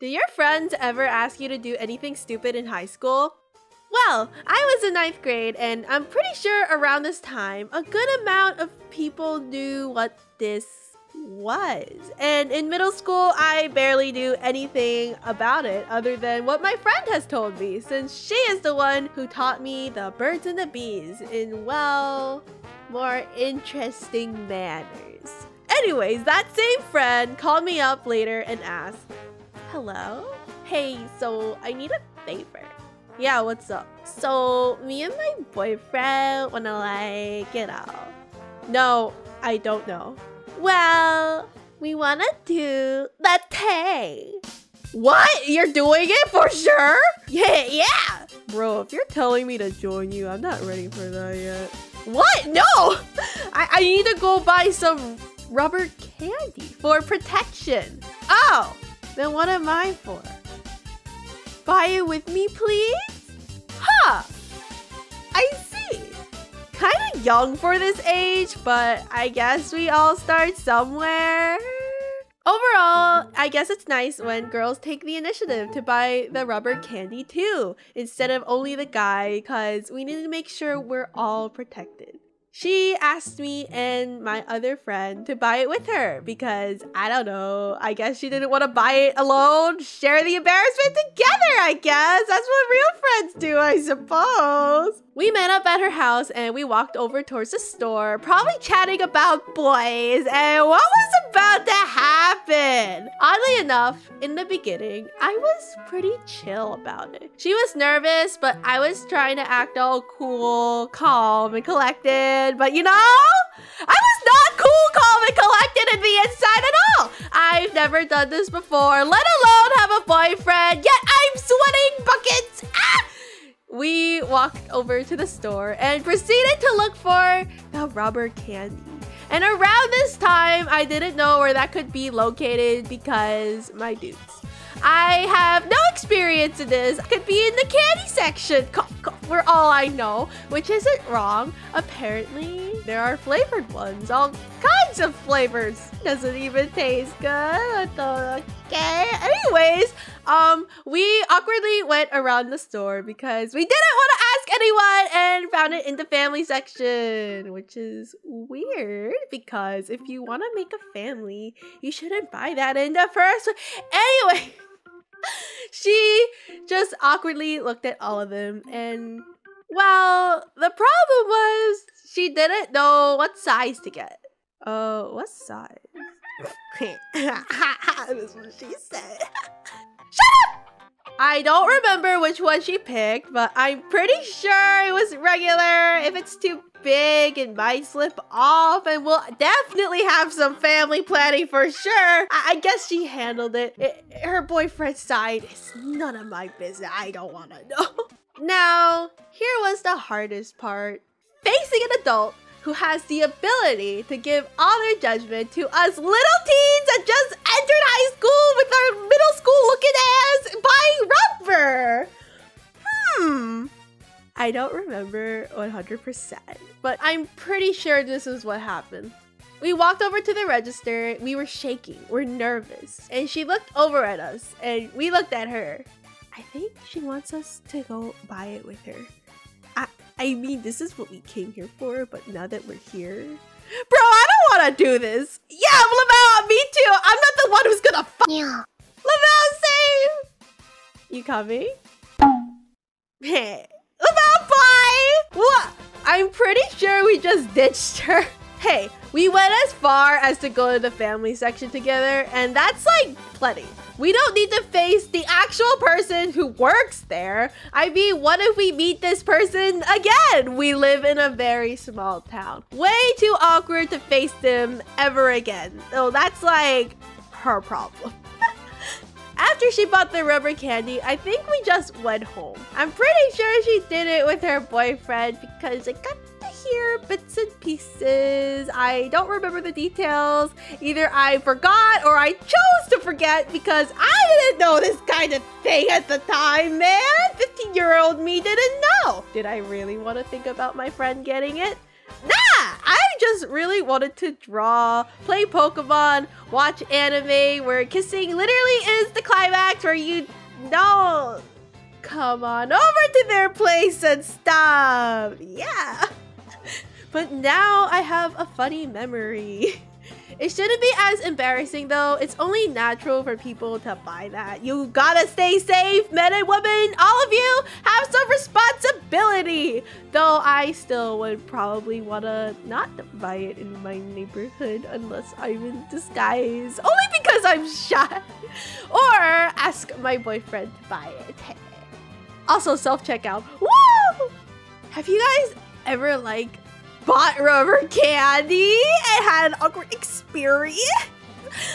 Do your friends ever ask you to do anything stupid in high school? Well, I was in ninth grade, and I'm pretty sure around this time, a good amount of people knew what this was. And in middle school, I barely knew anything about it other than what my friend has told me, since she is the one who taught me the birds and the bees in, well, more interesting manners. Anyways, that same friend called me up later and asked, Hello? Hey, so I need a favor. Yeah, what's up? So, me and my boyfriend wanna like, you know. No, I don't know. Well, we wanna do the tay. What? You're doing it for sure? Yeah, yeah. Bro, if you're telling me to join you, I'm not ready for that yet. What? No! I, I need to go buy some rubber candy for protection. Oh, then what am I for? Buy it with me, please? Huh. I see. Kind of young for this age, but I guess we all start somewhere. Overall, I guess it's nice when girls take the initiative to buy the rubber candy too, instead of only the guy, because we need to make sure we're all protected. She asked me and my other friend to buy it with her because I don't know. I guess she didn't want to buy it alone. Share the embarrassment together, I guess. That's what real friends do, I suppose. We met up at her house and we walked over towards the store, probably chatting about boys and what was about to happen. Oddly enough, in the beginning, I was pretty chill about it. She was nervous, but I was trying to act all cool, calm, and collected. But you know, I was not cool, calm, and collected in the inside at all. I've never done this before, let alone have a boyfriend, yet I'm sweating buckets. Ah! We walked over to the store and proceeded to look for the rubber candy. And around this time, I didn't know where that could be located because my dudes. I have no experience in this. Could be in the candy section. For all I know, which isn't wrong. Apparently, there are flavored ones. All kinds of flavors. Doesn't even taste good. Okay. Anyways, um, we awkwardly went around the store because we didn't want to ask anyone and found it in the family section, which is weird because if you want to make a family, you shouldn't buy that in the first. Anyway, she just awkwardly looked at all of them and well, the problem was she didn't know what size to get. Oh, uh, what size? That's what she said. Shut up! I don't remember which one she picked, but I'm pretty sure it was regular. If it's too big, it might slip off, and we'll definitely have some family planning for sure. I, I guess she handled it. it. Her boyfriend's side is none of my business. I don't want to know. now, here was the hardest part. Facing an adult who has the ability to give all their judgment to us little teens that just entered high school with our middle school looking ass buying rubber. Hmm. I don't remember 100%, but I'm pretty sure this is what happened. We walked over to the register. We were shaking. We're nervous. And she looked over at us and we looked at her. I think she wants us to go buy it with her. I mean, this is what we came here for, but now that we're here... Bro, I don't want to do this. Yeah, Lavelle, me too. I'm not the one who's gonna fuck. Yeah. Lavelle, save! You coming? Hey. Lavelle, bye! What? I'm pretty sure we just ditched her. Hey, we went as far as to go to the family section together, and that's like plenty. We don't need to face the actual person who works there. I mean, what if we meet this person again? We live in a very small town. Way too awkward to face them ever again. So that's like her problem. After she bought the rubber candy, I think we just went home. I'm pretty sure she did it with her boyfriend because it got hear bits and pieces. I don't remember the details. Either I forgot or I chose to forget because I didn't know this kind of thing at the time, man. 15 year old me didn't know. Did I really want to think about my friend getting it? Nah, I just really wanted to draw, play Pokemon, watch anime where kissing literally is the climax where you know come on over to their place and stop. Yeah. But now I have a funny memory. It shouldn't be as embarrassing though. It's only natural for people to buy that. You gotta stay safe, men and women. All of you have some responsibility. Though I still would probably wanna not buy it in my neighborhood unless I'm in disguise. Only because I'm shy. Or ask my boyfriend to buy it. Also self-checkout. Woo! Have you guys ever like bought rubber candy and had an awkward experience?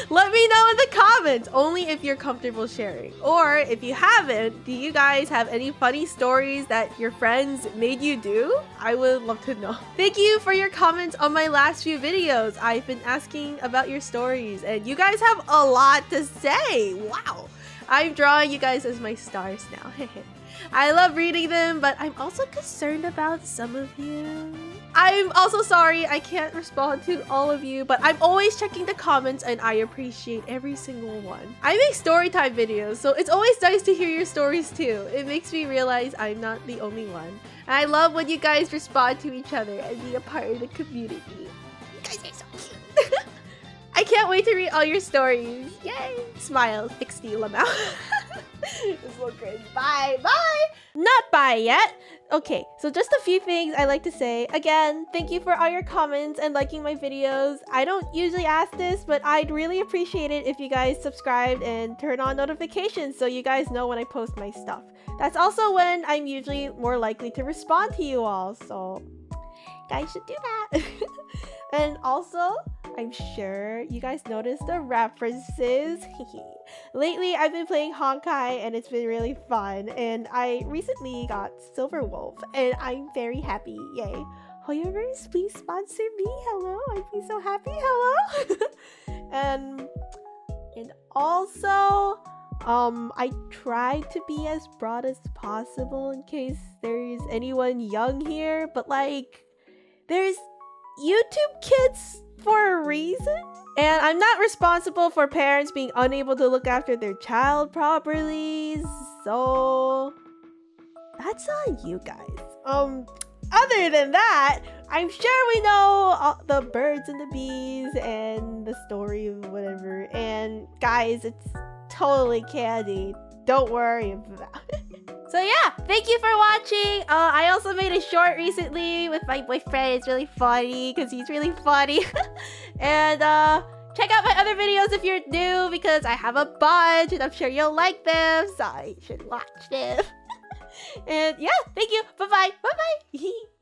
Let me know in the comments, only if you're comfortable sharing. Or if you haven't, do you guys have any funny stories that your friends made you do? I would love to know. Thank you for your comments on my last few videos. I've been asking about your stories and you guys have a lot to say. Wow. I'm drawing you guys as my stars now. I love reading them, but I'm also concerned about some of you. I'm also sorry I can't respond to all of you, but I'm always checking the comments and I appreciate every single one. I make storytime videos, so it's always nice to hear your stories too. It makes me realize I'm not the only one. And I love when you guys respond to each other and be a part of the community. You guys are so cute. I can't wait to read all your stories. Yay! Smile, Pixie Lamau. this look great. Bye, bye! Not bye yet. Okay, so just a few things I like to say. Again, thank you for all your comments and liking my videos. I don't usually ask this, but I'd really appreciate it if you guys subscribed and turn on notifications so you guys know when I post my stuff. That's also when I'm usually more likely to respond to you all, so guys should do that. and also, I'm sure you guys noticed the references. Lately, I've been playing Honkai and it's been really fun. And I recently got Silver Wolf and I'm very happy. Yay. Hoyoverse, please sponsor me. Hello. I'd be so happy. Hello. and and also um I try to be as broad as possible in case there's anyone young here, but like there's YouTube kids for a reason. And I'm not responsible for parents being unable to look after their child properly. So that's on you guys. Um other than that, I'm sure we know the birds and the bees and the story of whatever. And guys, it's totally candy. Don't worry about it. So yeah, thank you for watching. Uh, I also made a short recently with my boyfriend. It's really funny because he's really funny. and uh, check out my other videos if you're new because I have a bunch and I'm sure you'll like them. So you should watch them. and yeah, thank you. Bye-bye. Bye-bye.